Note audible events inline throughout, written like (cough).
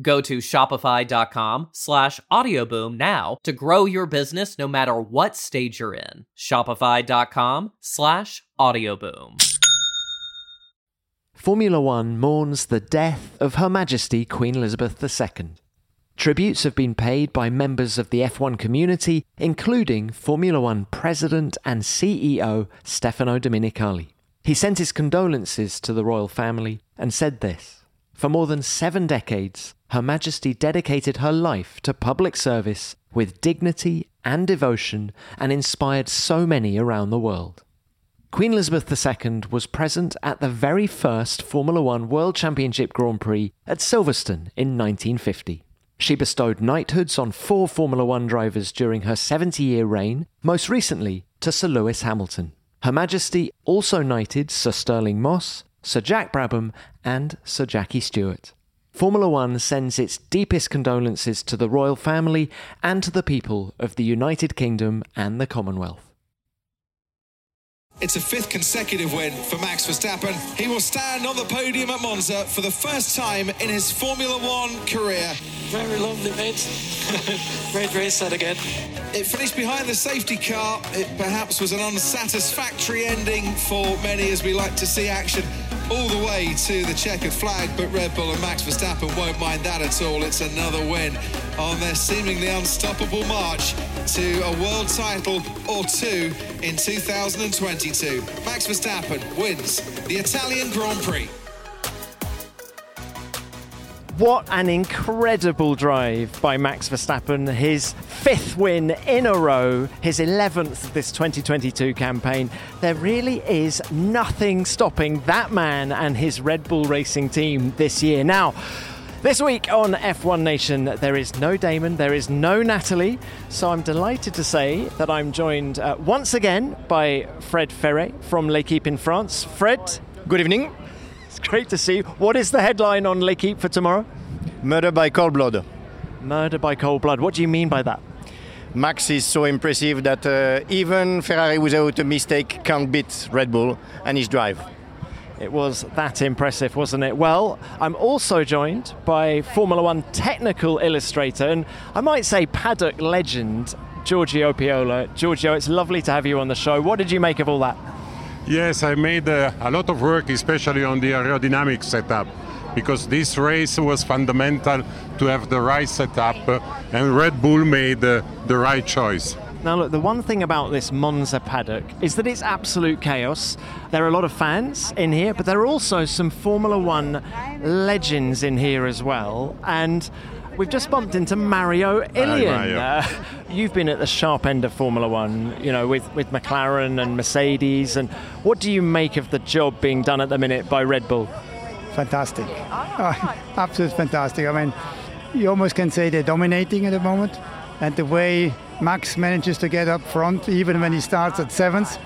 Go to shopify.com slash audioboom now to grow your business no matter what stage you're in. Shopify.com slash audioboom. Formula One mourns the death of Her Majesty Queen Elizabeth II. Tributes have been paid by members of the F1 community, including Formula One president and CEO Stefano Domenicali. He sent his condolences to the royal family and said this For more than seven decades, Her Majesty dedicated her life to public service with dignity and devotion and inspired so many around the world. Queen Elizabeth II was present at the very first Formula One World Championship Grand Prix at Silverstone in 1950. She bestowed knighthoods on four Formula One drivers during her 70 year reign, most recently to Sir Lewis Hamilton. Her Majesty also knighted Sir Stirling Moss, Sir Jack Brabham, and Sir Jackie Stewart. Formula One sends its deepest condolences to the royal family and to the people of the United Kingdom and the Commonwealth. It's a fifth consecutive win for Max Verstappen. He will stand on the podium at Monza for the first time in his Formula One career. Very lovely, mate. (laughs) Great race that again. It finished behind the safety car. It perhaps was an unsatisfactory ending for many as we like to see action all the way to the checkered flag, but Red Bull and Max Verstappen won't mind that at all. It's another win on their seemingly unstoppable march to a world title or two in 2022. Max Verstappen wins the Italian Grand Prix. What an incredible drive by Max Verstappen. His fifth win in a row, his 11th of this 2022 campaign. There really is nothing stopping that man and his Red Bull Racing team this year. Now, this week on F1 Nation, there is no Damon, there is no Natalie, so I'm delighted to say that I'm joined uh, once again by Fred Ferret from L'Equipe in France. Fred, good evening. It's great to see you. What is the headline on L'Equipe for tomorrow? Murder by cold blood. Murder by cold blood. What do you mean by that? Max is so impressive that uh, even Ferrari without a mistake can't beat Red Bull and his drive. It was that impressive, wasn't it? Well, I'm also joined by Formula One technical illustrator and I might say paddock legend, Giorgio Piola. Giorgio, it's lovely to have you on the show. What did you make of all that? Yes, I made uh, a lot of work, especially on the aerodynamic setup, because this race was fundamental to have the right setup, uh, and Red Bull made uh, the right choice. Now, look, the one thing about this Monza paddock is that it's absolute chaos. There are a lot of fans in here, but there are also some Formula One legends in here as well. And we've just bumped into Mario Illien. Mario. Uh, you've been at the sharp end of Formula One, you know, with, with McLaren and Mercedes. And what do you make of the job being done at the minute by Red Bull? fantastic. Uh, absolutely fantastic. I mean, you almost can say they're dominating at the moment. And the way Max manages to get up front, even when he starts at seventh,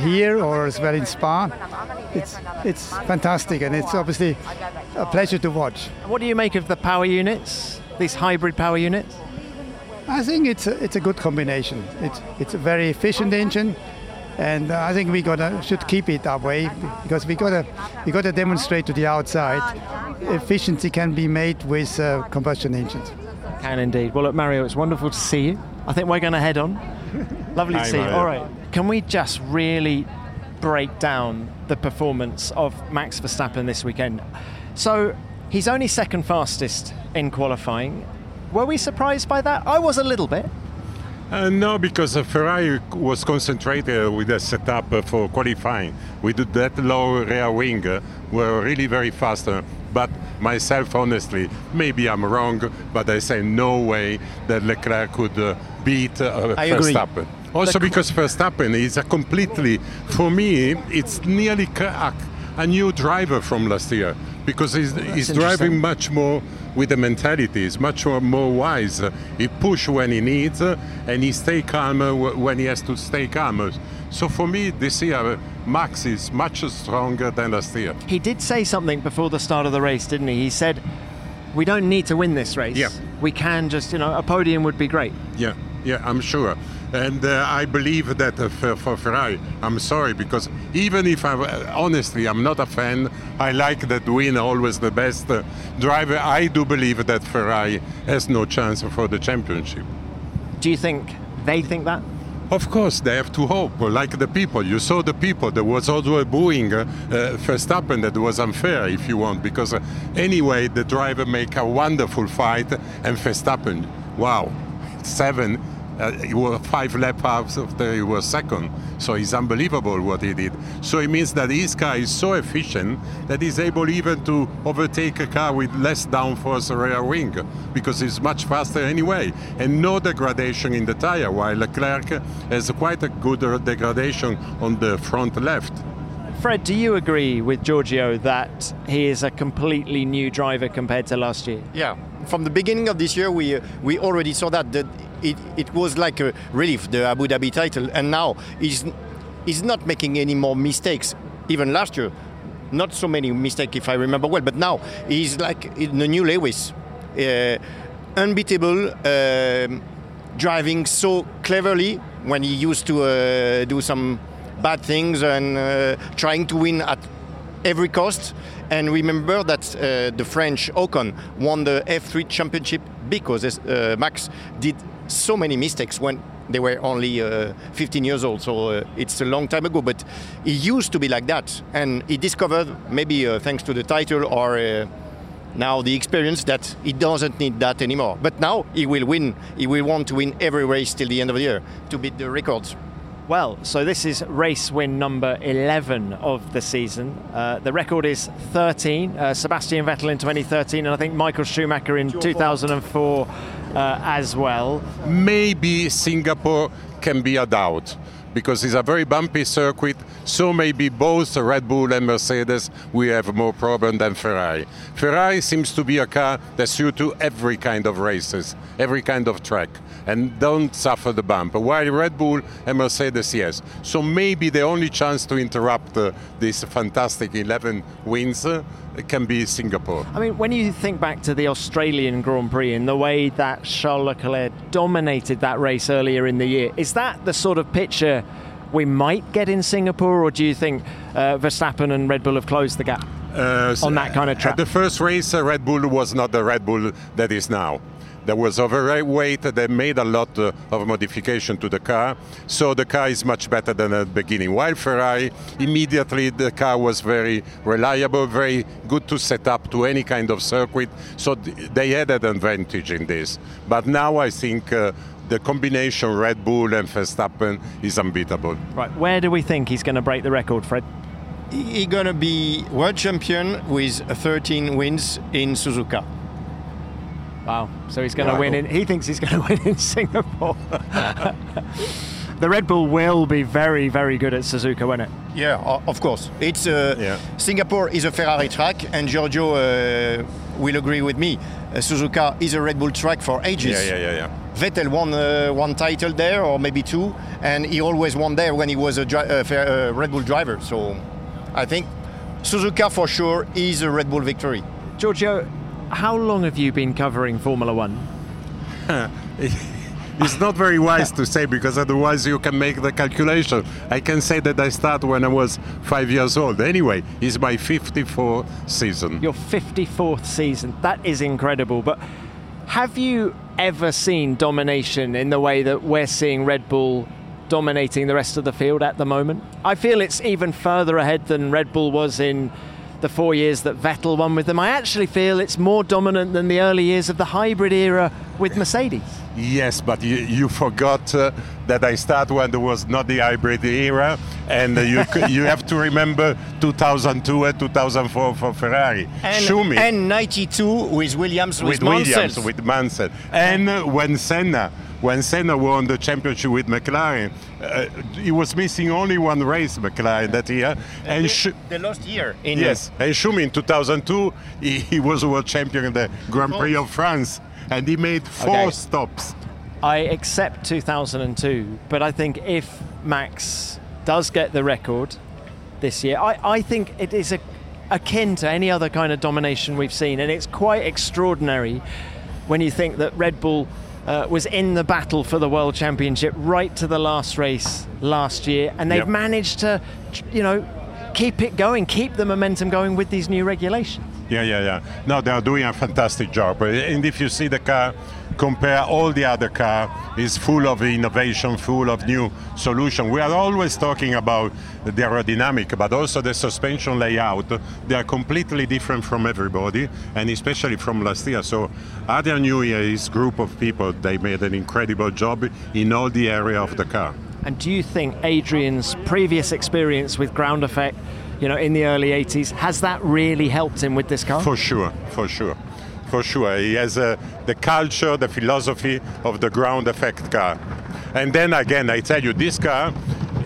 here or as well in Spa, it's it's fantastic, and it's obviously a pleasure to watch. What do you make of the power units, these hybrid power units? I think it's a, it's a good combination. It's it's a very efficient engine, and uh, I think we gotta should keep it that way because we gotta we gotta demonstrate to the outside efficiency can be made with uh, combustion engines. Can indeed. Well, look, Mario, it's wonderful to see you. I think we're going to head on. Lovely to Hi, see you. All right. Can we just really break down the performance of Max Verstappen this weekend? So, he's only second fastest in qualifying. Were we surprised by that? I was a little bit. Uh, no, because uh, Ferrari was concentrated with the setup uh, for qualifying. We did that low rear wing, uh, were really very fast. uh, but myself, honestly, maybe I'm wrong, but I say no way that Leclerc could uh, beat uh, I agree. Also because Verstappen is a completely, for me, it's nearly a, a new driver from last year because he's, he's driving much more with the mentality. He's much more, more wise. He push when he needs, and he stay calm uh, when he has to stay calm. So for me, this year, Max is much stronger than last year. He did say something before the start of the race, didn't he? He said, We don't need to win this race. Yeah. We can just, you know, a podium would be great. Yeah, yeah, I'm sure. And uh, I believe that uh, for, for Ferrari, I'm sorry because even if I, honestly, I'm not a fan. I like that win always the best uh, driver. I do believe that Ferrari has no chance for the championship. Do you think they think that? Of course, they have to hope, like the people. You saw the people. There was also a booing uh, uh, Verstappen that was unfair, if you want, because uh, anyway, the driver make a wonderful fight, and Verstappen, wow, seven, uh, he was five lap after he was second. So it's unbelievable what he did. So it means that his car is so efficient that he's able even to overtake a car with less downforce rear wing because it's much faster anyway. And no degradation in the tire, while Leclerc has quite a good uh, degradation on the front left. Fred, do you agree with Giorgio that he is a completely new driver compared to last year? Yeah, from the beginning of this year, we uh, we already saw that that it, it was like a relief the Abu Dhabi title, and now he's he's not making any more mistakes. Even last year, not so many mistakes if I remember well, but now he's like the new Lewis, uh, unbeatable, um driving so cleverly when he used to uh, do some bad things and uh, trying to win at every cost. And remember that uh, the French Ocon won the F3 championship because uh, Max did so many mistakes when they were only uh, 15 years old. So uh, it's a long time ago. But he used to be like that. And he discovered, maybe uh, thanks to the title or uh, now the experience, that he doesn't need that anymore. But now he will win. He will want to win every race till the end of the year to beat the records. Well, so this is race win number 11 of the season. Uh, the record is 13. Uh, Sebastian Vettel in 2013, and I think Michael Schumacher in 2004 uh, as well. maybe Singapore can be a doubt because it's a very bumpy circuit. So maybe both Red Bull and Mercedes we have more problem than Ferrari. Ferrari seems to be a car that's suited to every kind of races, every kind of track, and don't suffer the bump. While Red Bull and Mercedes, yes. So maybe the only chance to interrupt uh, this fantastic 11 wins uh, can be Singapore. I mean, when you think back to the Australian Grand Prix and the way that Charles Leclerc dominated that race earlier in the year, is that the sort of picture we might get in Singapore, or do you think uh, Verstappen and Red Bull have closed the gap? Uh, On that kind of track. At the first race, uh, Red Bull was not the Red Bull that is now. There was overweight. They made a lot uh, of modification to the car, so the car is much better than at the beginning. While Ferrari, immediately the car was very reliable, very good to set up to any kind of circuit. So th- they had an advantage in this. But now I think. Uh, the combination Red Bull and Verstappen is unbeatable. Right, where do we think he's going to break the record, Fred? He's gonna be world champion with 13 wins in Suzuka. Wow. So he's going to Yeah, I win in. He thinks he's going (laughs) to win in Singapore. (laughs) the Red Bull will be very, very good at Suzuka, won't it? Yeah, of course. It's uh, Yeah. Singapore is a Ferrari track, and Giorgio uh, will agree with me. Uh, Suzuka is a Red Bull track for ages. Yeah, yeah, yeah, yeah. Vettel won uh, one title there, or maybe two, and he always won there when he was a dri- uh, Fer- uh, Red Bull driver. So I think Suzuka for sure is a Red Bull victory. Giorgio, how long have you been covering Formula One? (laughs) it's not very wise to say because otherwise you can make the calculation. I can say that I started when I was five years old. Anyway, it's my 54th season. Your 54th season. That is incredible. But have you ever seen domination in the way that we're seeing Red Bull dominating the rest of the field at the moment? I feel it's even further ahead than Red Bull was in the four years that Vettel won with them. I actually feel it's more dominant than the early years of the hybrid era with Mercedes. Yes, but you, you forgot uh, that I started when there was not the hybrid era, and uh, you you have to remember 2002 and 2004 for Ferrari. And, Schumi and 92 with Williams with, with Williams Mansell. with Mansell, and uh, when Senna when Senna won the championship with McLaren, uh, he was missing only one race McLaren that year, and the, the last year. In yes, and Schumi in 2002 he, he was world champion in the Grand Prix of France, and he made four Okay. stops. I accept 2002, but I think if Max does get the record this year, I, I think it is a, akin to any other kind of domination we've seen, and it's quite extraordinary when you think that Red Bull uh, was in the battle for the World Championship right to the last race last year, and they've Yep. managed to, you know, keep it going, keep the momentum going with these new regulations. Yeah, yeah, yeah. No, they are doing a fantastic job. Uh, And if you see the car, compare all the other car, is full of innovation, full of new solution. We are always talking about the aerodynamic, but also the suspension layout. They are completely different from everybody, and especially from last year. So Adrian Newey and his group of people, they made an incredible job in all the area of the car. And do you think Adrian's previous experience with ground effect, you know, in the early 80s, has that really helped him with this car? For sure, for sure, for sure. He has uh, the culture, the philosophy of the ground effect car. And then again, I tell you, this car,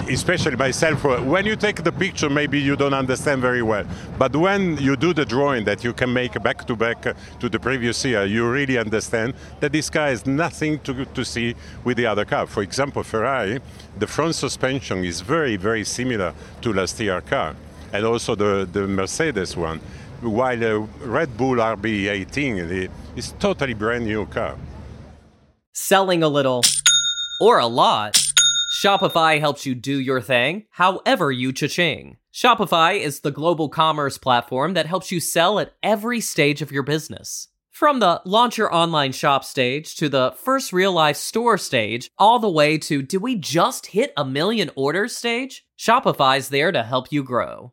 especially myself, uh, when you take the picture, maybe you don't understand very well. But when you do the drawing that you can make back to back uh, to the previous year, you really understand that this car has nothing to, to see with the other car. For example, Ferrari, the front suspension is very, very similar to last year car, and also the, the Mercedes one while a Red Bull RB18 is totally brand new car. Selling a little or a lot, Shopify helps you do your thing however you cha-ching. Shopify is the global commerce platform that helps you sell at every stage of your business. From the launch your online shop stage to the first real life store stage, all the way to do we just hit a million orders stage? Shopify's there to help you grow.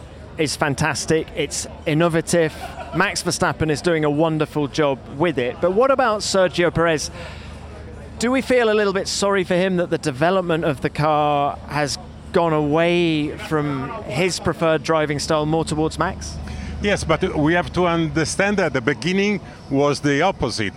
is fantastic. It's innovative. Max Verstappen is doing a wonderful job with it. But what about Sergio Perez? Do we feel a little bit sorry for him that the development of the car has gone away from his preferred driving style more towards Max? Yes, but we have to understand that the beginning was the opposite.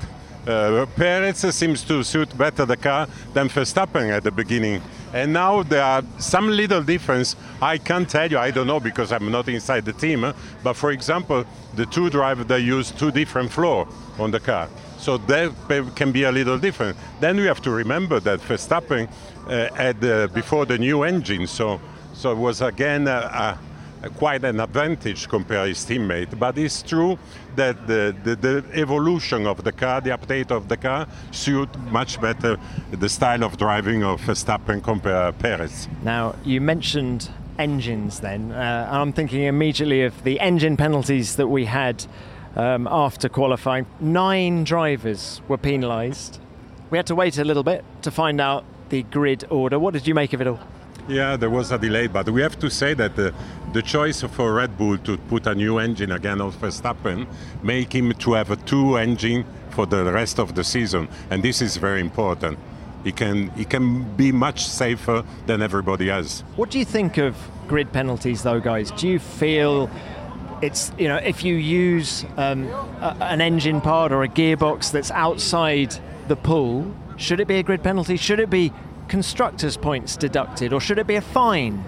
Uh, Perez seems to suit better the car than Verstappen at the beginning. And now there are some little difference. I can't tell you, I don't know because I'm not inside the team. But for example, the two drivers, they use two different floor on the car. So that can be a little different. Then we have to remember that Verstappen uh, had uh, before the new engine, so so it was again a, quite an advantage compared to his teammate. But it's true that the, the, the, evolution of the car, the update of the car, suit much better the style of driving of Verstappen compared to Perez. Now you mentioned engines, then uh, I'm thinking immediately of the engine penalties that we had um, after qualifying. Nine drivers were penalised. We had to wait a little bit to find out the grid order. What did you make of it all? Yeah, there was a delay, but we have to say that the, the choice for Red Bull to put a new engine again on Verstappen make him to have a two engine for the rest of the season, and this is very important. He can he can be much safer than everybody else. What do you think of grid penalties, though, guys? Do you feel it's you know if you use um, a, an engine part or a gearbox that's outside the pool, should it be a grid penalty? Should it be constructors' points deducted, or should it be a fine?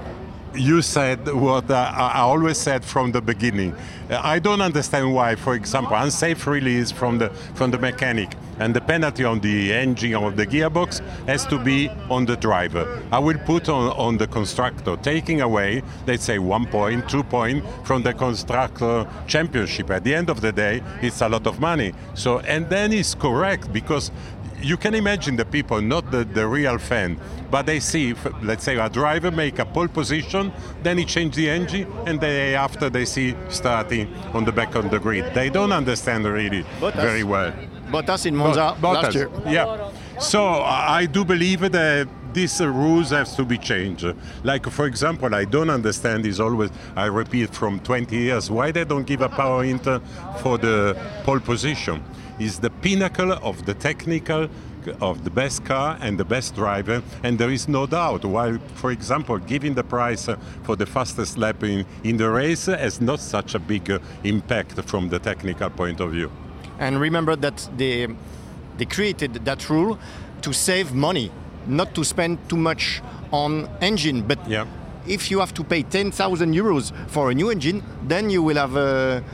you said what uh, I always said from the beginning. Uh, I don't understand why, for example, unsafe release from the from the mechanic and the penalty on the engine or the gearbox has to be on the driver. I will put on, on the constructor, taking away, let's say, one point, two point from the constructor championship. At the end of the day, it's a lot of money. So, and then it's correct because you can imagine the people, not the, the real fan, but they see, let's say, a driver make a pole position, then he change the engine, and they after they see starting on the back of the grid. They don't understand really Bottas. very well. Bottas in Monza Bottas, last year. Yeah. So I do believe that these rules have to be changed. Like for example, I don't understand is always I repeat from 20 years why they don't give a power inter for the pole position is the pinnacle of the technical of the best car and the best driver, and there is no doubt. While, for example, giving the prize for the fastest lap in, in the race has not such a big uh, impact from the technical point of view. And remember that they, they created that rule to save money, not to spend too much on engine. But yeah. if you have to pay 10,000 euros for a new engine, then you will have a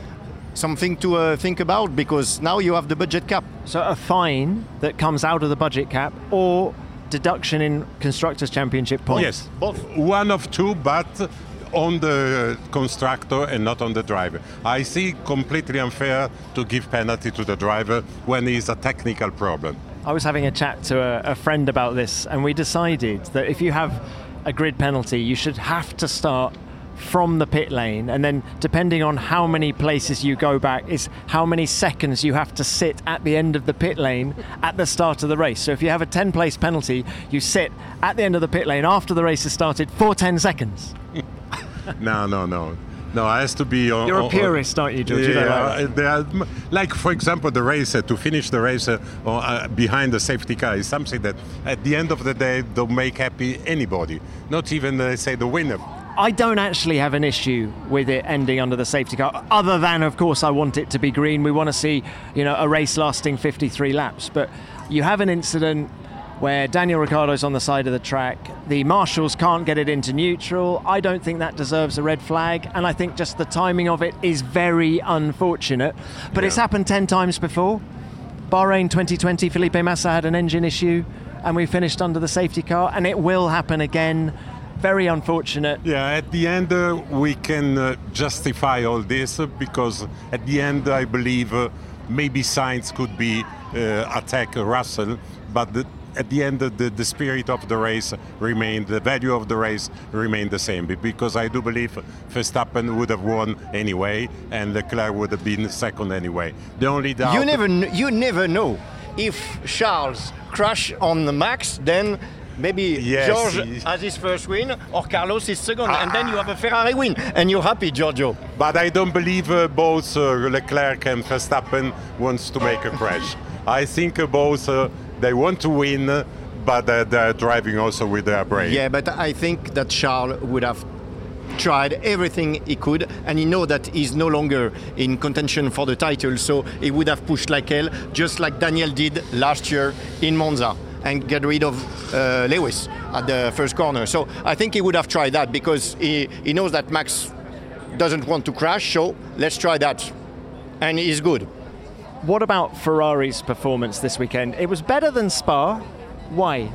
something to uh, think about because now you have the budget cap. So a fine that comes out of the budget cap or deduction in constructors championship points. Yes, both. One of two, but on the constructor and not on the driver. I see completely unfair to give penalty to the driver when it's a technical problem. I was having a chat to a, a friend about this, and we decided that if you have a grid penalty, you should have to start from the pit lane, and then depending on how many places you go back, is how many seconds you have to sit at the end of the pit lane at the start of the race. So if you have a 10 place penalty, you sit at the end of the pit lane after the race has started for 10 seconds. (laughs) no, no, no. No, it has to be. On, You're a purist, aren't you, George? Yeah, you are, like for example, the race uh, to finish the race uh, uh, behind the safety car is something that, at the end of the day, don't make happy anybody. Not even, uh, say, the winner. I don't actually have an issue with it ending under the safety car, other than, of course, I want it to be green. We want to see, you know, a race lasting 53 laps. But you have an incident where Daniel Ricciardo's on the side of the track. The marshals can't get it into neutral. I don't think that deserves a red flag, and I think just the timing of it is very unfortunate. But yeah. it's happened 10 times before. Bahrain 2020, Felipe Massa had an engine issue, and we finished under the safety car, and it will happen again very unfortunate. Yeah, at the end, uh, we can uh, justify all this uh, because at the end, I believe uh, maybe Sainz could be uh, attack Russell but the, at the end, the, the spirit of the race remained, the value of the race remained the same. Because I do believe Verstappen would have won anyway, and Leclerc would have been second anyway. The only doubt. You never, you never know if Charles crash on the Max, then maybe Yes, George he- has his first win or Carlos his second, and then you have a Ferrari win, and you're happy, Giorgio. But I don't believe uh, both uh, Leclerc and Verstappen wants to make a crash. (laughs) I think uh, both uh, they want to win, but uh, they're driving also with their brain. Yeah, but I think that Charles would have tried everything he could, and he know that he's no longer in contention for the title, so he would have pushed like hell, just like Daniel did last year in Monza, and get rid of uh, Lewis at the first corner. So I think he would have tried that because he, he knows that Max doesn't want to crash, so let's try that. And he's good. What about Ferrari's performance this weekend? It was better than Spa. Why?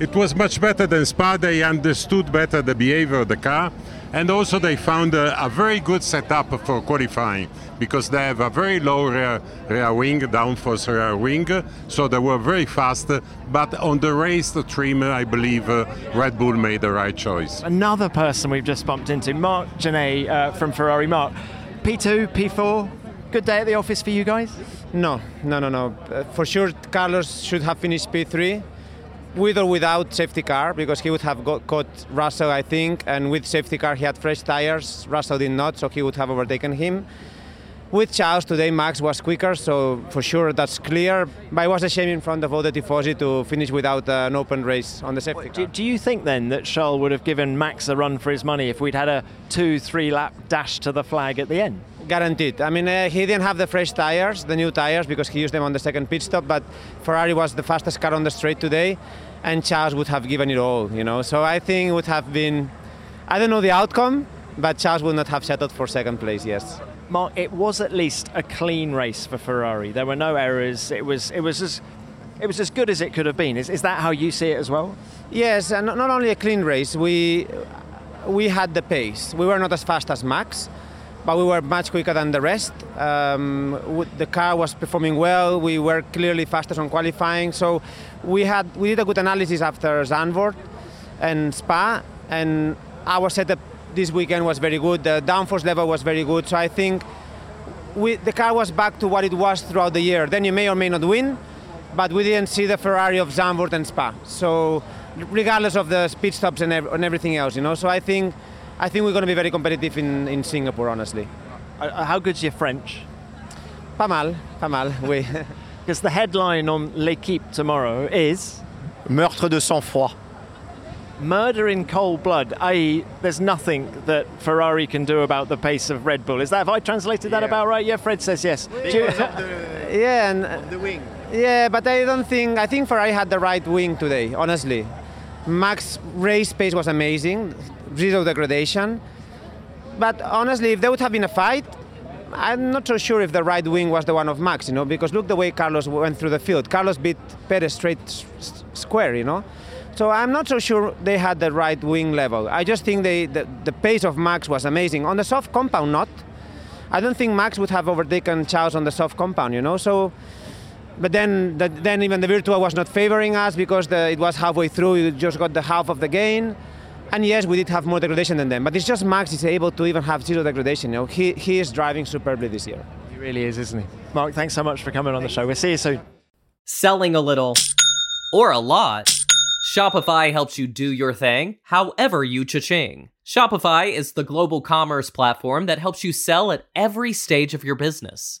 It was much better than Spa. They understood better the behavior of the car. And also, they found a, a very good setup for qualifying because they have a very low rear, rear wing, downforce rear wing, so they were very fast. But on the race, the trim, I believe uh, Red Bull made the right choice. Another person we've just bumped into, Marc Gené uh, from Ferrari. Mark, P2, P4, good day at the office for you guys? No, no, no, no. Uh, for sure, Carlos should have finished P3, with or without safety car, because he would have got, caught Russell, I think, and with safety car he had fresh tires. Russell did not, so he would have overtaken him. With Charles today, Max was quicker, so for sure that's clear. But it was a shame in front of all the Tifosi to finish without uh, an open race on the safety car. Do, do you think then that Charles would have given Max a run for his money if we'd had a two, three lap dash to the flag at the end? Guaranteed. I mean, uh, he didn't have the fresh tires, the new tires, because he used them on the second pit stop. But Ferrari was the fastest car on the straight today, and Charles would have given it all. You know, so I think it would have been. I don't know the outcome, but Charles would not have settled for second place. Yes. Marc, it was at least a clean race for Ferrari. There were no errors. It was it was as it was as good as it could have been. Is, is that how you see it as well? Yes, and not only a clean race. We we had the pace. We were not as fast as Max, but we were much quicker than the rest. Um, the car was performing well. We were clearly faster on qualifying. So we had we did a good analysis after Zandvoort and Spa, and our setup this weekend was very good. The downforce level was very good. So I think we, the car was back to what it was throughout the year. Then you may or may not win, but we didn't see the Ferrari of Zandvoort and Spa. So regardless of the speed stops and, ev- and everything else, you know. So I think I think we're going to be very competitive in, in Singapore, honestly. Uh, how good's your French? Pas mal, pas mal. Oui. (laughs) Because the headline on L'Equipe tomorrow is Meurtre de sang-froid. Murder in cold blood, i.e., there's nothing that Ferrari can do about the pace of Red Bull. Is that, have I translated that about right? Yeah, Fred says yes. Do you- yeah, and the wing. Yeah, but I don't think I think Ferrari had the right wing today. Honestly, Max race pace was amazing, zero degradation. But honestly, if there would have been a fight, I'm not so sure if the right wing was the one of Max. You know, because look the way Carlos went through the field. Carlos beat Perez straight square. You know. So I'm not so sure they had the right wing level. I just think they, the, the pace of Max was amazing. On the soft compound, not. I don't think Max would have overtaken Charles on the soft compound, you know. So, but then, the, then even the Virtua was not favoring us because the, it was halfway through. You just got the half of the gain, and yes, we did have more degradation than them. But it's just Max is able to even have zero degradation. You know, he he is driving superbly this year. He really is, isn't he? Marc, thanks so much for coming on the show. We'll see you soon. Selling a little or a lot, Shopify helps you do your thing however you cha-ching. Shopify is the global commerce platform that helps you sell at every stage of your business.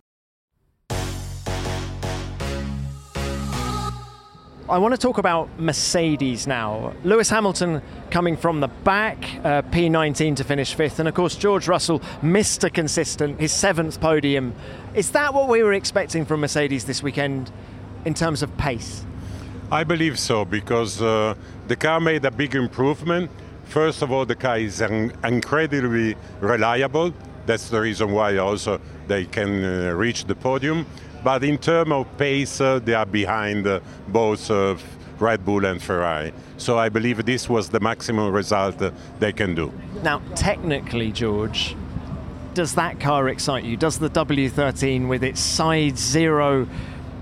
I want to talk about Mercedes now. Lewis Hamilton coming from the back, uh, P19 to finish fifth, and of course George Russell, Mr. Consistent, his seventh podium. Is that what we were expecting from Mercedes this weekend in terms of pace? I believe so because uh, the car made a big improvement. First of all, the car is un- incredibly reliable. That's the reason why also they can uh, reach the podium. But in terms of pace, uh, they are behind uh, both uh, Red Bull and Ferrari. So I believe this was the maximum result uh, they can do. Now, technically, George, does that car excite you? Does the W13 with its side zero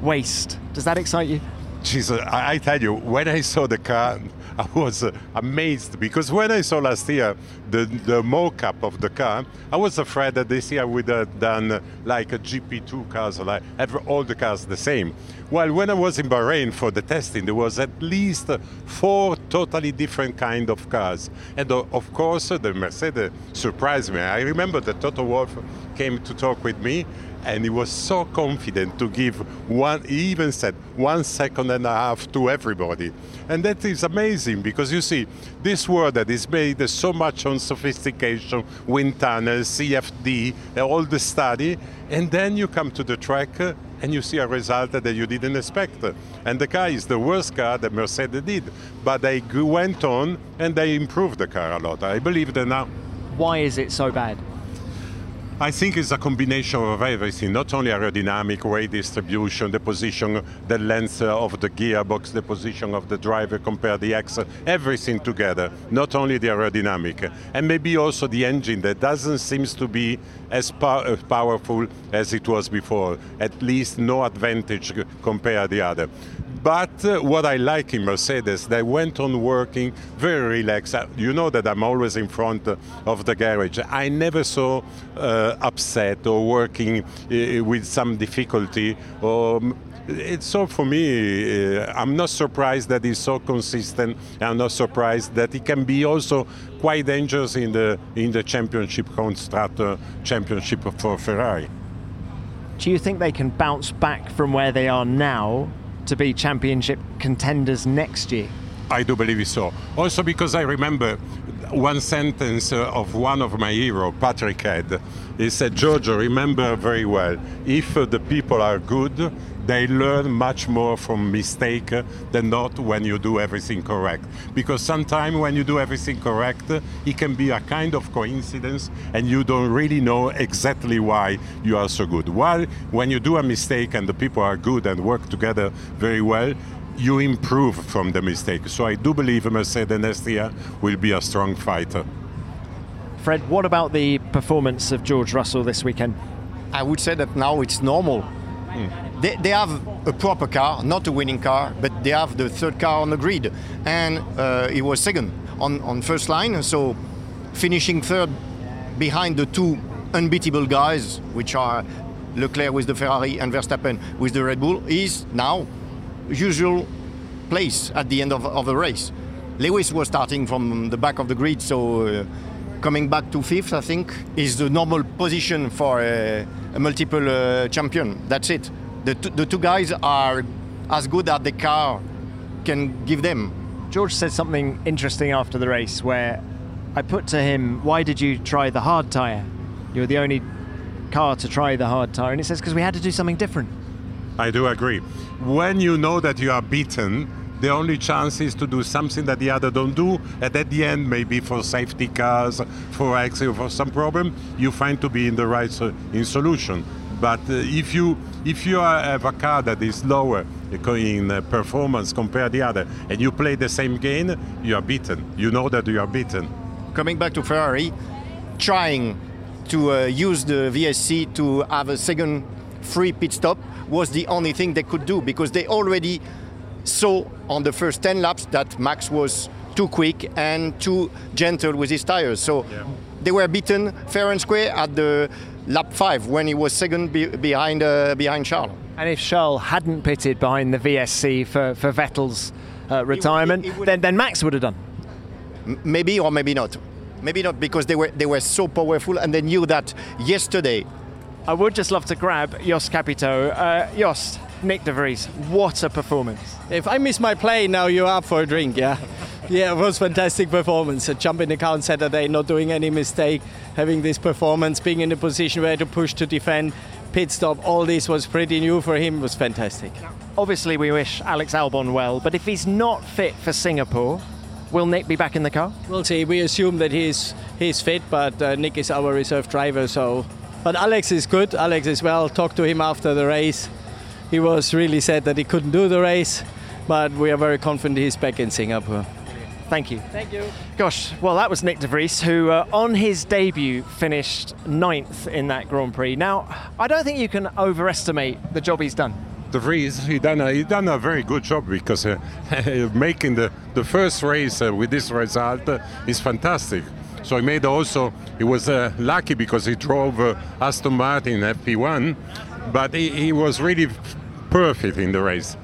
waste, does that excite you? Jesus, I, I tell you, when I saw the car, I was uh, amazed because when I saw last year the, the mock-up of the car, I was afraid that this year we'd have done uh, like a GP2 cars, like have all the cars the same. Well, when I was in Bahrain for the testing, there was at least uh, four totally different kind of cars, and of course the Mercedes surprised me. I remember that Toto Wolff came to talk with me, and he was so confident to give one he even said one second and a half to everybody. And that is amazing because you see this world that is made so much on sophistication wind tunnels cfd all the study and then you come to the track uh, and you see a result that you didn't expect. And the car is the worst car that mercedes did but they went on and they improved the car a lot. I believe that now. Why is it so bad? I think it's a combination of everything, not only aerodynamic, weight distribution, the position, the length of the gearbox, the position of the driver compared the axle, everything together, not only the aerodynamic. And maybe also the engine that doesn't seem to be as uh, powerful as it was before, at least no advantage compared the other. But uh, what I like in Mercedes, they went on working very relaxed. Uh, You know that I'm always in front of the garage. I never saw uh, upset or working uh, with some difficulty. Or it's so for me. Uh, I'm not surprised that he's so consistent. I'm not surprised that he can be also quite dangerous in the in the championship constructor championship for Ferrari. Do you think they can bounce back from where they are now to be championship contenders next year? I do believe so. Also because I remember one sentence uh, of one of my hero, Patrick Head. He said, Giorgio, remember very well, if uh, the people are good, they learn much more from mistake than not when you do everything correct. Because sometimes when you do everything correct, it can be a kind of coincidence and you don't really know exactly why you are so good. While when you do a mistake and the people are good and work together very well, you improve from the mistake. So I do believe Mercedes next year will be a strong fighter. Fred, what about the performance of George Russell this weekend? I would say that now it's normal. They, they have a proper car, not a winning car, but they have the third car on the grid. And uh, he was second on, on first line, so finishing third behind the two unbeatable guys, which are Leclerc with the Ferrari and Verstappen with the Red Bull, is now usual place at the end of, of the race. Lewis was starting from the back of the grid, so uh, coming back to fifth, I think, is the normal position for a, a multiple uh, champion. That's it. The, the two guys are as good as the car can give them. George said something interesting after the race where I put to him, Why did you try the hard tyre? You're the only car to try the hard tyre. And he says, Because we had to do something different. I do agree. When you know that you are beaten, the only chance is to do something that the other don't do, and at the end, maybe for safety cars, for accident, for some problem, you find to be in the right so- in solution. But uh, if you if you have a car that is lower in uh, performance compared to the other, and you play the same game, you are beaten. You know that you are beaten. Coming back to Ferrari, trying to uh, use the VSC to have a second free pit stop was the only thing they could do because they already saw on the first 10 laps that Max was too quick and too gentle with his tires. So they were beaten fair and square at the lap five when he was second be- behind uh, behind Charles. And if Charles hadn't pitted behind the VSC for, for Vettel's uh, retirement, then, then Max would have done. Maybe or maybe not. Maybe not because they were they were so powerful and they knew that yesterday. I would just love to grab Jost Capito. Uh, Jost, Nick De Vries, what a performance. If I miss my play, now you're up for a drink, yeah? Yeah, it was fantastic performance. A jump in the car on Saturday, not doing any mistake, having this performance, being in a position where to push to defend, pit stop, all this was pretty new for him, was fantastic. Obviously, we wish Alex Albon well, but if he's not fit for Singapore, will Nick be back in the car? We'll see. We assume that he's he's fit, but uh, Nick is our reserve driver, so. But Alex is good. Alex is well. Talked to him after the race. He was really sad that he couldn't do the race, but we are very confident he's back in Singapore. Thank you. Thank you. Gosh, well, that was Nick De Vries, who uh, on his debut finished ninth in that Grand Prix. Now, I don't think you can overestimate the job he's done. De Vries, he done a, he done a very good job because uh, (laughs) making the, the first race uh, with this result uh, is fantastic. So he made also, he was uh, lucky because he drove uh, Aston Martin FP1, but he, he was really perfect in the race.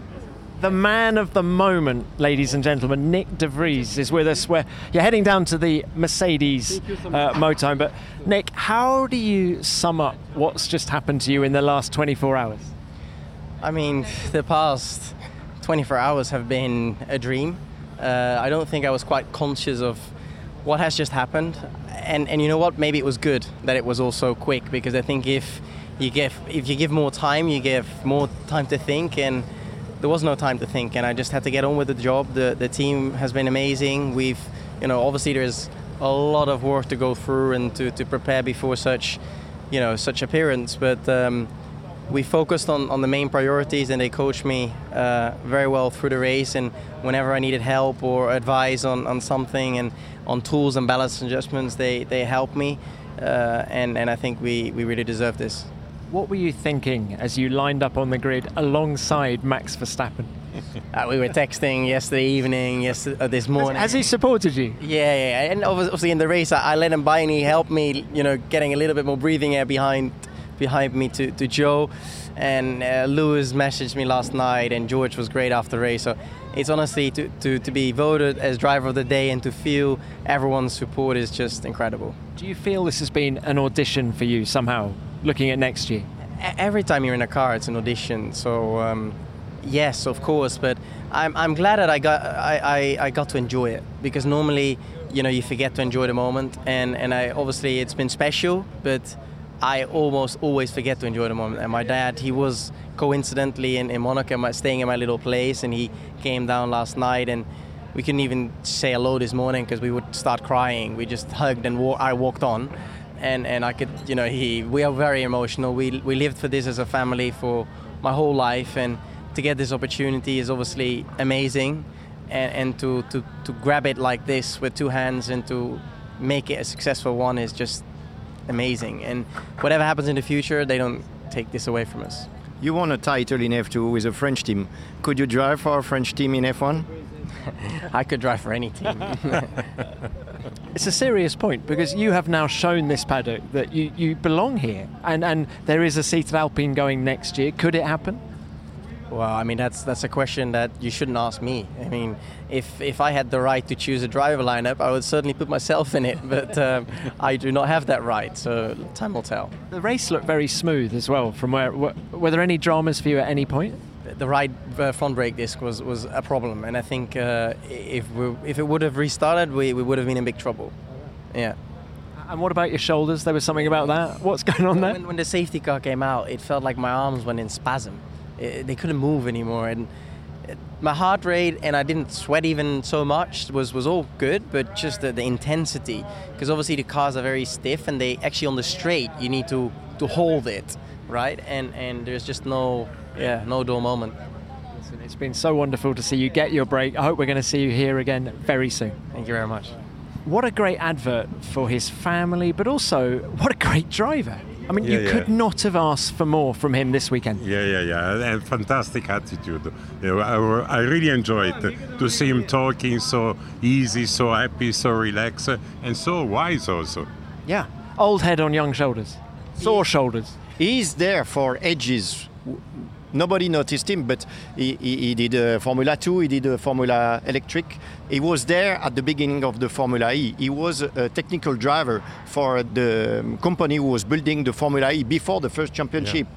The man of the moment, ladies and gentlemen, Nick De Vries is with us. Where you're heading down to the Mercedes uh, Motorhome. But Nick, how do you sum up what's just happened to you in the last 24 hours? I mean, the past 24 hours have been a dream. Uh, I don't think I was quite conscious of what has just happened, and and you know what? Maybe it was good that it was all so quick because I think if you give if you give more time, you give more time to think, and there was no time to think, and I just had to get on with the job. The the team has been amazing. We've you know obviously there's a lot of work to go through and to, to prepare before such you know such appearance, but. Um, we focused on, on the main priorities and they coached me uh, very well through the race and whenever I needed help or advice on, on something and on tools and balance adjustments they, they helped me uh, and, and I think we, we really deserve this. What were you thinking as you lined up on the grid alongside Max Verstappen? (laughs) uh, we were texting yesterday evening, yesterday, uh, this morning. Has, has, he supported you? Yeah, yeah. And obviously in the race I, I let him by and he helped me, you know, getting a little bit more breathing air behind behind me to, to Zhou. And uh, Lewis messaged me last night, and George was great after the race. So it's honestly to, to, to be voted as driver of the day and to feel everyone's support is just incredible. Do you feel this has been an audition for you somehow, looking at next year? Every time you're in a car, it's an audition. So um, yes, of course, but I'm, I'm glad that I got I, I, I got to enjoy it because normally you know you forget to enjoy the moment, and and I obviously it's been special, but I almost always forget to enjoy the moment. And my dad, he was coincidentally in, in Monaco, staying in my little place, and he came down last night, and we couldn't even say hello this morning because we would start crying. We just hugged and wa- I walked on, and and I could, you know, he we are very emotional. We we lived for this as a family for my whole life, and to get this opportunity is obviously amazing, and and to to to grab it like this with two hands and to make it a successful one is just amazing. And whatever happens in the future, they don't take this away from us. You won a title in F2 with a French team. Could you drive for a French team in F1? (laughs) I could drive for any team. (laughs) It's a serious point because you have now shown this paddock that you, you belong here and, and there is a seated Alpine going next year. Could it happen? Well, I mean that's that's a question that you shouldn't ask me. I mean, if if I had the right to choose a driver lineup, I would certainly put myself in it. (laughs) But um, I do not have that right, so time will tell. The race looked very smooth as well. From where were, were there any dramas for you at any point? The right uh, front brake disc was, was a problem, and I think uh, if we, if it would have restarted, we, we would have been in big trouble. Yeah. And what about your shoulders? There was something about that. What's going on there? When, when the safety car came out, it felt like my arms went in spasm. It, they couldn't move anymore, and it, my heart rate and I didn't sweat even so much was was all good, but just the, the intensity, because obviously the cars are very stiff, and they actually on the straight you need to to hold it, right? And and there's just no yeah no dull moment. Listen, it's been so wonderful to see you get your break. I hope we're going to see you here again very soon. Thank you very much. What a great advert for his family, but also what a great driver. I mean, Yeah, you yeah. could not have asked for more from him this weekend. Yeah, yeah, yeah, and fantastic attitude. I, I really enjoyed to see him talking so easy, so happy, so relaxed, and so wise also. Yeah, old head on young shoulders, sore shoulders. He's there for ages. Nobody noticed him, but he, he, he did uh, Formula 2, he did uh, Formula Electric. He was there at the beginning of the Formula E. He was a technical driver for the um, company who was building the Formula E before the first championship.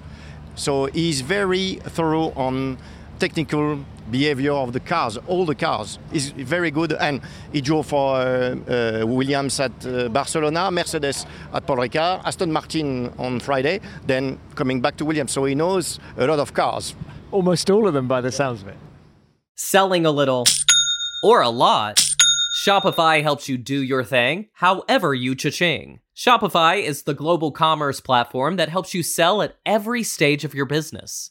So he's very thorough on technical behavior of the cars, all the cars. is very good, and he drove for uh, uh, Williams at uh, Barcelona, Mercedes at Paul Ricard, Aston Martin on Friday, then coming back to Williams. So he knows a lot of cars. Almost all of them, by the sounds of it. Selling a little or a lot, Shopify helps you do your thing however you cha-ching. Shopify is the global commerce platform that helps you sell at every stage of your business.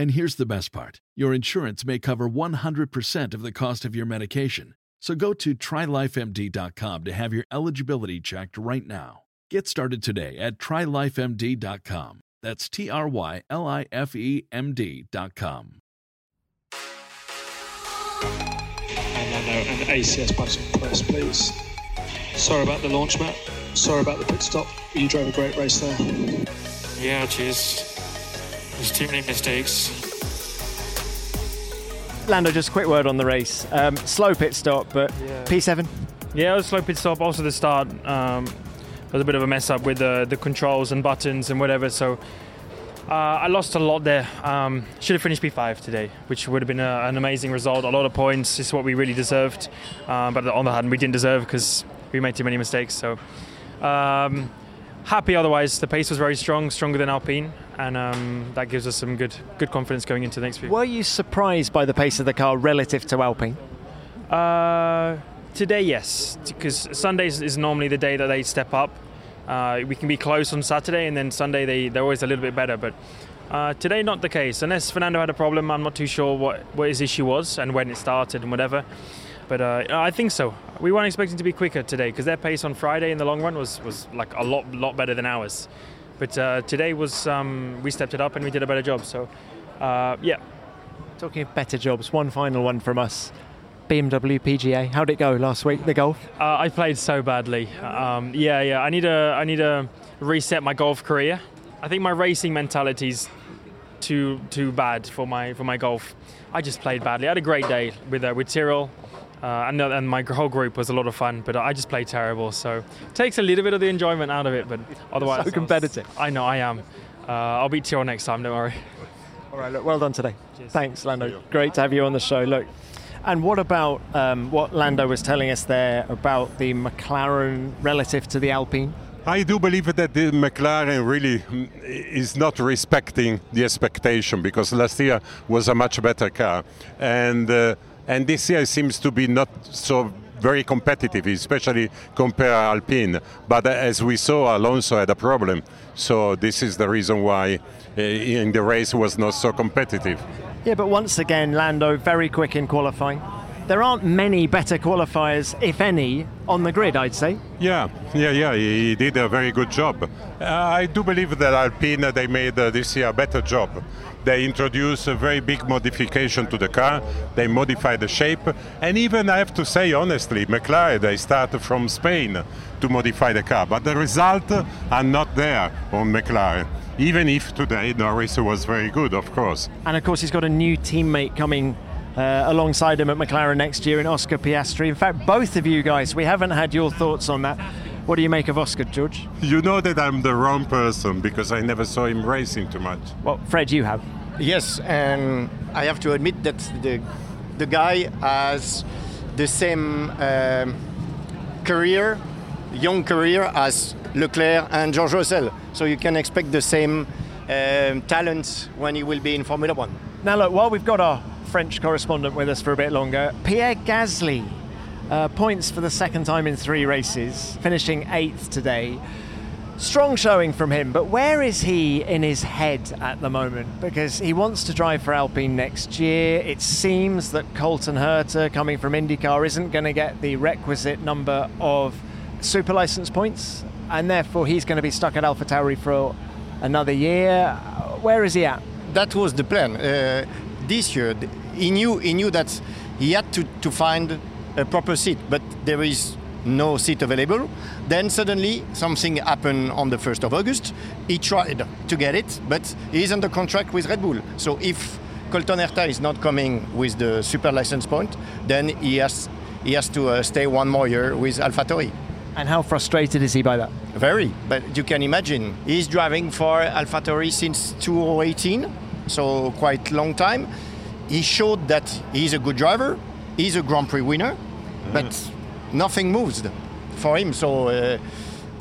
And here's the best part your insurance may cover 100% of the cost of your medication. So go to trylifemd.com to have your eligibility checked right now. Get started today at trylifemd.com. That's T R Y L I F E M D.com. And then an ACS button press, please. Sorry about the launch, Matt. Sorry about the pit stop. You drove a great race there. Yeah, cheers. There's too many mistakes. Lando, just a quick word on the race. Um, slow pit stop, but Yeah. P7. Yeah, it was a slow pit stop. Also the start. Um, was a bit of a mess up with the, the controls and buttons and whatever. So uh, I lost a lot there. Um, should have finished P5 today, which would have been a, an amazing result. A lot of points is what we really deserved. Um, but on the other hand, we didn't deserve because we made too many mistakes. So um, happy otherwise. The pace was very strong, stronger than Alpine, and um, that gives us some good good confidence going into the next few. Were you surprised by the pace of the car relative to Alpine? Uh, today, yes, because Sundays is normally the day that they step up. Uh, we can be close on Saturday, and then Sunday they, they're always a little bit better. But uh, today, not the case. Unless Fernando had a problem, I'm not too sure what, what his issue was and when it started and whatever. But uh, I think so. We weren't expecting to be quicker today because their pace on Friday in the long run was, was like a lot lot better than ours. But uh, today was um, we stepped it up and we did a better job. So uh, yeah. Talking of better jobs, one final one from us. BMW PGA. How'd it go last week? The golf? Uh, I played so badly. Um, yeah, yeah. I need to I need to reset my golf career. I think my racing mentality's too too bad for my for my golf. I just played badly. I had a great day with uh, with Tyrrell. Uh, and, and my whole group was a lot of fun, but I just played terrible. So it takes a little bit of the enjoyment out of it, but otherwise. so competitive. I know I am. Uh, I'll beat Tyrrell next time. Don't worry. All right. Look, well done today. Cheers. Thanks, Lando. Great to have you on the show. Look, and what about um, what Lando was telling us there about the McLaren relative to the Alpine? I do believe that the McLaren really is not respecting the expectation because last year was a much better car, and uh, and this year seems to be not so very competitive, especially compare Alpine. But as we saw, Alonso had a problem, so this is the reason why uh, in the race was not so competitive. Yeah, but once again, Lando very quick in qualifying. There aren't many better qualifiers, if any, on the grid, I'd say. Yeah, yeah, yeah. He did a very good job. Uh, I do believe that Alpine they made uh, this year a better job. They introduce a very big modification to the car. They modify the shape, and even I have to say honestly, McLaren they started from Spain to modify the car, but the results are not there on McLaren even if today Norris was very good, of course. And of course, he's got a new teammate coming uh, alongside him at McLaren next year in Oscar Piastri. In fact, both of you guys, we haven't had your thoughts on that. What do you make of Oscar, George? You know that I'm the wrong person because I never saw him racing too much. Well, Fred, you have. Yes, and I have to admit that the the guy has the same um, career, young career as Leclerc and George Russell. So you can expect the same um, talent when he will be in Formula One. Now, look, while we've got our French correspondent with us for a bit longer, Pierre Gasly, uh, points for the second time in three races, finishing eighth today. Strong showing from him, but where is he in his head at the moment? Because he wants to drive for Alpine next year. It seems that Colton Herta, coming from IndyCar, isn't going to get the requisite number of super license points, and therefore he's going to be stuck at AlphaTauri for another year. Where is he at? That was the plan. Uh, this year, he knew he knew that he had to, to find a proper seat, but there is no seat available. Then suddenly something happened on the 1st of August. He tried to get it, but he's under contract with Red Bull. So if Colton Herta is not coming with the super license point, then he has he has to uh, stay one more year with AlphaTauri. And how frustrated is he by that? Very, but you can imagine. He's driving for AlphaTauri since 2018, so quite long time. He showed that he's a good driver. He's a Grand Prix winner, mm. but nothing moves for him. So uh,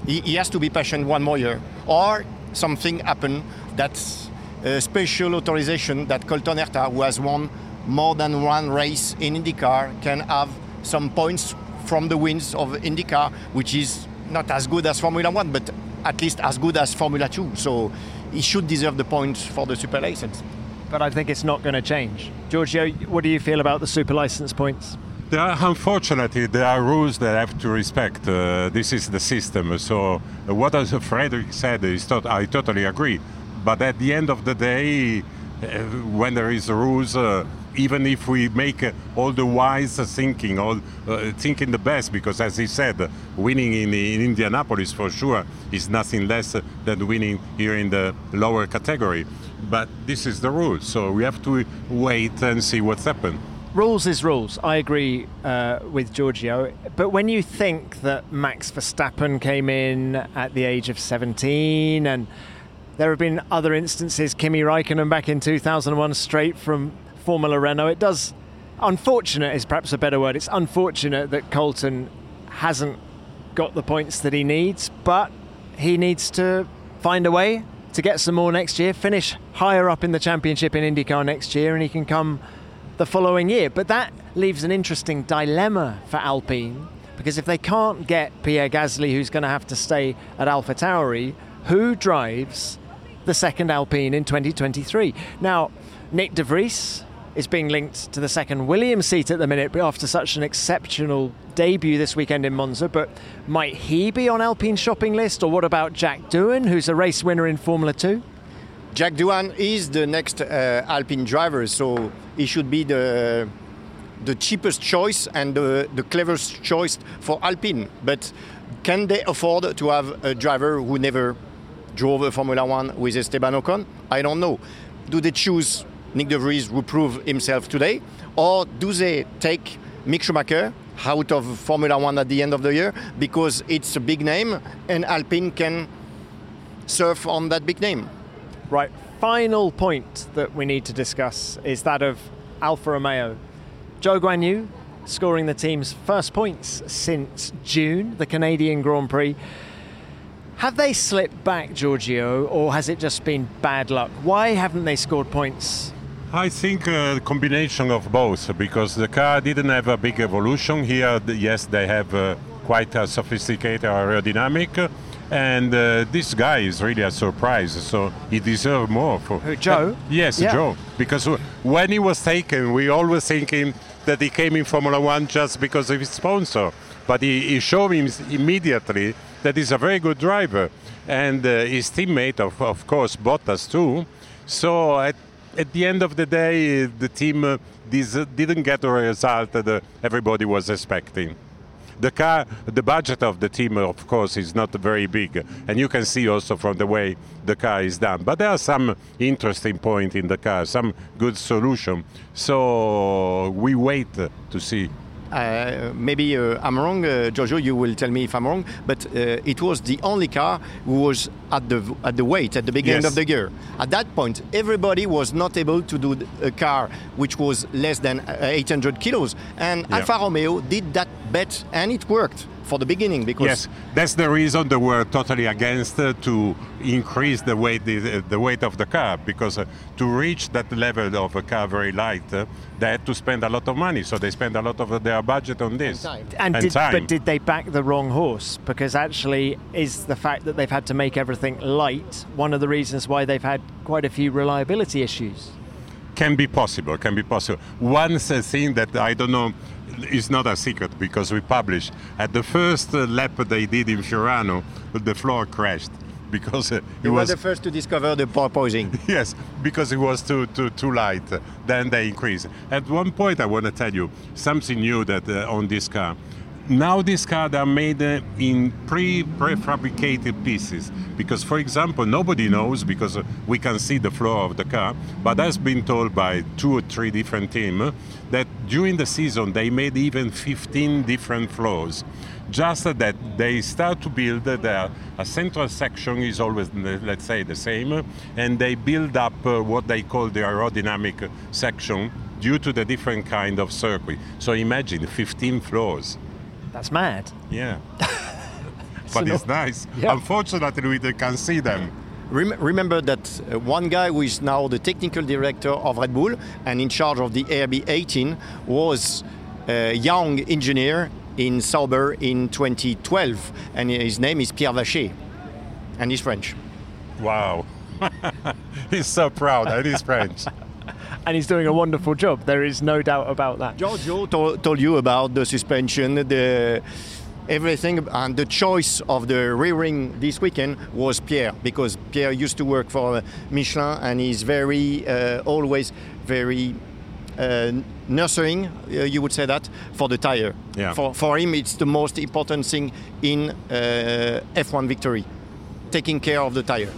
he, he, has to be patient one more year, or something happen that's a special authorization that Colton Herta, who has won more than one race in IndyCar, can have some points from the wins of IndyCar, which is not as good as Formula One, but at least as good as Formula Two. So he should deserve the points for the super license. But I think it's not going to change. Giorgio, what do you feel about the super license points? There are, unfortunately, there are rules that I have to respect. Uh, this is the system. So, uh, what as Frederick said is tot- I totally agree. But at the end of the day, uh, when there is rules, uh, even if we make uh, all the wise thinking, all uh, thinking the best, because as he said, winning in, in Indianapolis for sure is nothing less than winning here in the lower category. But this is the rule, so we have to wait and see what's happened. rules is rules. I agree uh, with Giorgio. But when you think that Max Verstappen came in at the age of 17 and there have been other instances, Kimi Raikkonen back in 2001 straight from Formula Renault, it does, unfortunate is perhaps a better word, it's unfortunate that Colton hasn't got the points that he needs, but he needs to find a way to get some more next year, finish higher up in the championship in IndyCar next year, and he can come the following year. But that leaves an interesting dilemma for Alpine because if they can't get Pierre Gasly, who's going to have to stay at AlphaTauri, who drives the second Alpine in 2023? Now, Nick De Vries is being linked to the second Williams seat at the minute after such an exceptional debut this weekend in Monza. But might he be on Alpine's shopping list? Or what about Jack Doohan, who's a race winner in Formula 2? Jack Doohan is the next uh, Alpine driver, so he should be the the cheapest choice and the, the cleverest choice for Alpine. But can they afford to have a driver who never drove a Formula One with Esteban Ocon? I don't know. Do they choose Nick De Vries, who proved himself today, or do they take Mick Schumacher out of Formula One at the end of the year because it's a big name and Alpine can surf on that big name? Right, final point that we need to discuss is that of Alfa Romeo. Zhou Guanyu scoring the team's first points since June, the Canadian Grand Prix. Have they slipped back, Giorgio, or has it just been bad luck? Why haven't they scored points? I think a uh, combination of both because the car didn't have a big evolution here. Yes, they have uh, quite a sophisticated aerodynamic, and uh, this guy is really a surprise. So he deserves more. For Who, Zhou? Uh, yes, Yeah. Zhou. Because when he was taken, we always thinking that he came in Formula One just because of his sponsor. But he, he showed him immediately that he's a very good driver, and uh, his teammate, of, of course, Bottas too. So at, at the end of the day, uh, the team uh, uh, didn't get the result that uh, everybody was expecting. The car, the budget of the team, of course, is not very big, and you can see also from the way the car is done. But there are some interesting point in the car, some good solution. So we wait to see. Uh, maybe uh, I'm wrong, uh, Giorgio. You will tell me if I'm wrong. But uh, it was the only car who was at the at the weight at the beginning Yes. of the year. At that point, everybody was not able to do a car which was less than uh, 800 kilos, and Yeah. Alfa Romeo did that bet, and it worked for the beginning because Yes, that's the reason they were totally against uh, to increase the weight the, the weight of the car because uh, to reach that level of a car very light, uh, they had to spend a lot of money. So they spend a lot of their budget on this And, did, time. but did they back the wrong horse? Because actually, is the fact that they've had to make everything light one of the reasons why they've had quite a few reliability issues? Can be possible can be possible one thing that i don't know is not a secret because we published at the first uh, lap they did in Fiorano the floor crashed (laughs) because uh, were was the first to discover the porpoising. (laughs) yes because it was too too too light then they increased. at one point i want to tell you something new that uh, on this car now these cars are made uh, in pre prefabricated pieces. Because for example nobody knows because uh, we can see the floor of the car but has been told by two or three different teams uh, that during the season they made even 15 different floors just that they start to build the, a central section is always let's say the same and they build up what they call the aerodynamic section due to the different kind of circuit. So imagine 15 floors That's mad. yeah (laughs) but So it's no- nice Yeah. unfortunately we can see them Rem- remember that uh, one guy who is now the technical director of Red Bull and in charge of the RB18 was a young engineer in Sauber in 2012, and his name is Pierre Waché, and he's French. wow (laughs) he's so proud and he's french (laughs) And he's doing a wonderful job. There is no doubt about that. Giorgio to- told you about the suspension, the everything, and the choice of the rear wing this weekend was Pierre because Pierre used to work for uh, Michelin and he's very uh, always very uh, nurturing, uh, you would say that, for the tire. Yeah. For, for him, it's the most important thing in uh, F1 victory, taking care of the tire.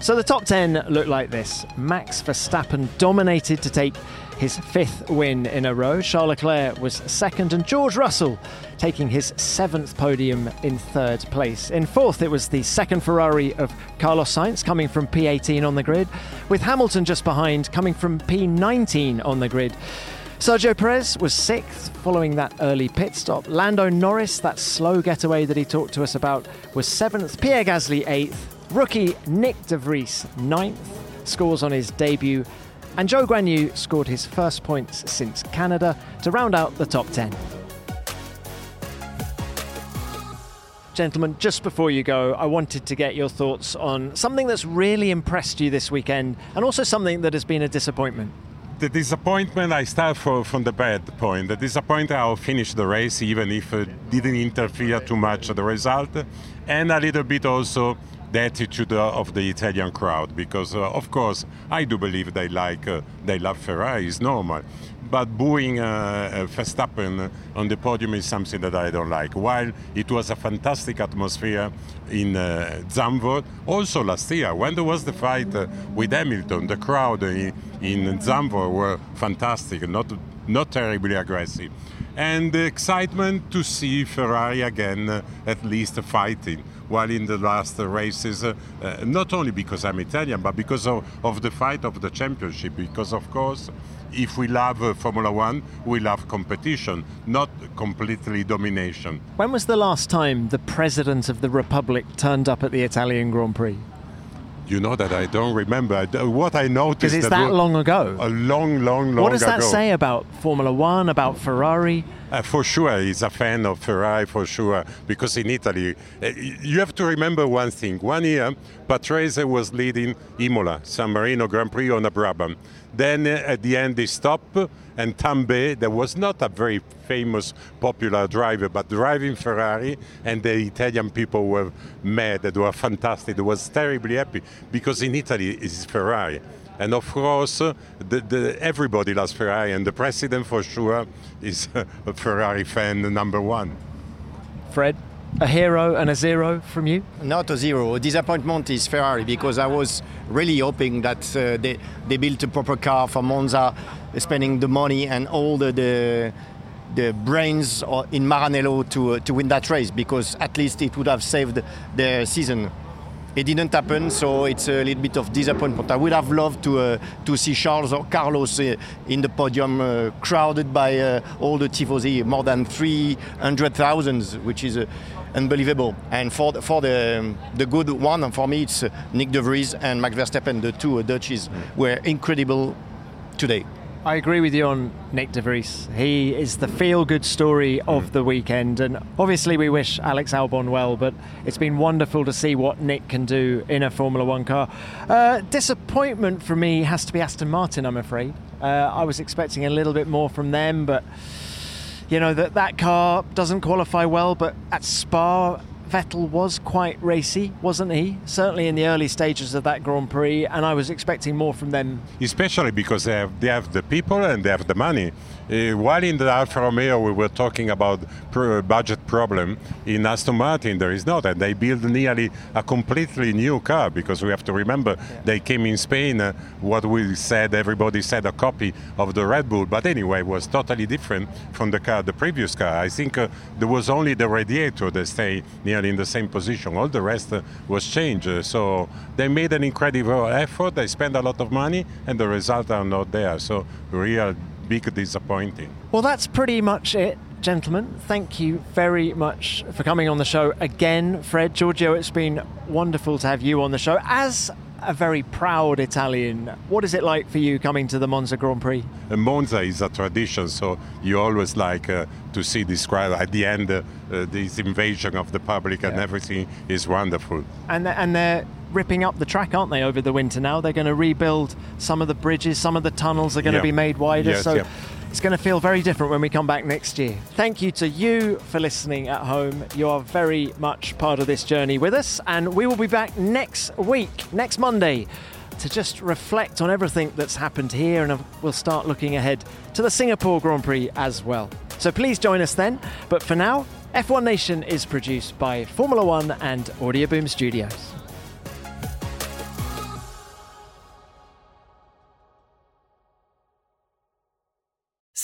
So the top 10 looked like this Max Verstappen dominated to take his fifth win in a row. Charles Leclerc was second, and George Russell taking his seventh podium in third place. In fourth, it was the second Ferrari of Carlos Sainz coming from P18 on the grid, with Hamilton just behind coming from P19 on the grid. Sergio Perez was sixth following that early pit stop. Lando Norris, that slow getaway that he talked to us about, was seventh. Pierre Gasly, eighth. Rookie Nick De Vries, ninth. Scores on his debut. And Zhou Guanyu scored his first points since Canada to round out the top 10. Gentlemen, just before you go, I wanted to get your thoughts on something that's really impressed you this weekend and also something that has been a disappointment. The disappointment, I start for, from the bad point. The disappointment, I'll finish the race even if it didn't interfere too much the result, and a little bit also the attitude of the Italian crowd because, uh, of course, I do believe they like uh, they love Ferrari. It's normal, but booing uh, Verstappen on the podium is something that I don't like. While it was a fantastic atmosphere in uh, Zandvoort, also last year when there was the fight uh, with Hamilton, the crowd in, in Zandvoort were fantastic, not not terribly aggressive, and the excitement to see Ferrari again, uh, at least fighting while in the last races, uh, uh, not only because I'm Italian, but because of, of, the fight of the championship. Because, of course, if we love uh, Formula One, we love competition, not completely domination. When was the last time the President of the Republic turned up at the Italian Grand Prix? You know that I don't remember. What I noticed. Because it's that, that long ago. A long, long, long ago. What does ago. that say about Formula One, about Ferrari? Uh, for sure, he's a fan of Ferrari, for sure, because in Italy, uh, you have to remember one thing. One year, Patrese was leading Imola, San Marino Grand Prix on a Brabham. Then uh, at the end, they stopped, and Tambay, that was not a very famous, popular driver, but driving Ferrari, and the Italian people were mad, they were fantastic, they was terribly happy, because in Italy, it's Ferrari. And of course, the, the, everybody loves Ferrari, and the president for sure is (laughs) a Ferrari fan number one. Fred, a hero and a zero from you? Not a zero. A disappointment is Ferrari because I was really hoping that uh, they, they built a proper car for Monza, spending the money and all the, the the brains in Maranello to uh, to win that race because at least it would have saved their season it didn't happen, so it's a little bit of disappointment. I would have loved to uh, to see Charles or Carlos uh, in the podium, uh, crowded by uh, all the tifosi, more than 300,000, which is uh, unbelievable. And for the, for the um, the good one, for me, it's uh, Nick De Vries and Max Verstappen. The two Dutchies were incredible today. I agree with you on Nick De Vries. He is the feel good story of mm. the weekend. And obviously, we wish Alex Albon well, but it's been wonderful to see what Nick can do in a Formula One car. Uh, disappointment for me has to be Aston Martin, I'm afraid. Uh, I was expecting a little bit more from them, but you know that that car doesn't qualify well. But at Spa, Vettel was quite racy, wasn't he? Certainly in the early stages of that Grand Prix, and I was expecting more from them. Especially because they have, they have the people and they have the money. Uh, while in the Alfa Romeo we were talking about budget problem, in Aston Martin there is not, and they build nearly a completely new car because we have to remember yeah. they came in Spain. Uh, what we said, everybody said a copy of the Red Bull, but anyway, was totally different from the car, the previous car. I think uh, there was only the radiator that stayed nearly in the same position. All the rest uh, was changed. Uh, so they made an incredible effort. They spent a lot of money, and the results are not there. So real big disappointing. Well, that's pretty much it. Gentlemen, thank you very much for coming on the show again. Fred, Giorgio, it's been wonderful to have you on the show. As a very proud Italian. What is it like for you coming to the Monza Grand Prix? Uh, Monza is a tradition, so you always like uh, to see this crowd at the end, uh, this invasion of the public, yeah. and everything is wonderful. And and they're ripping up the track, aren't they, over the winter now? They're going to rebuild some of the bridges, some of the tunnels are going yeah. to be made wider. Yes, so yeah. it's going to feel very different when we come back next year. Thank you to you for listening at home. You are very much part of this journey with us, and we will be back next week, next Monday. To just reflect on everything that's happened here, and we'll start looking ahead to the Singapore Grand Prix as well. So please join us then. But for now, F1 Nation is produced by Formula One and Audioboom Studios.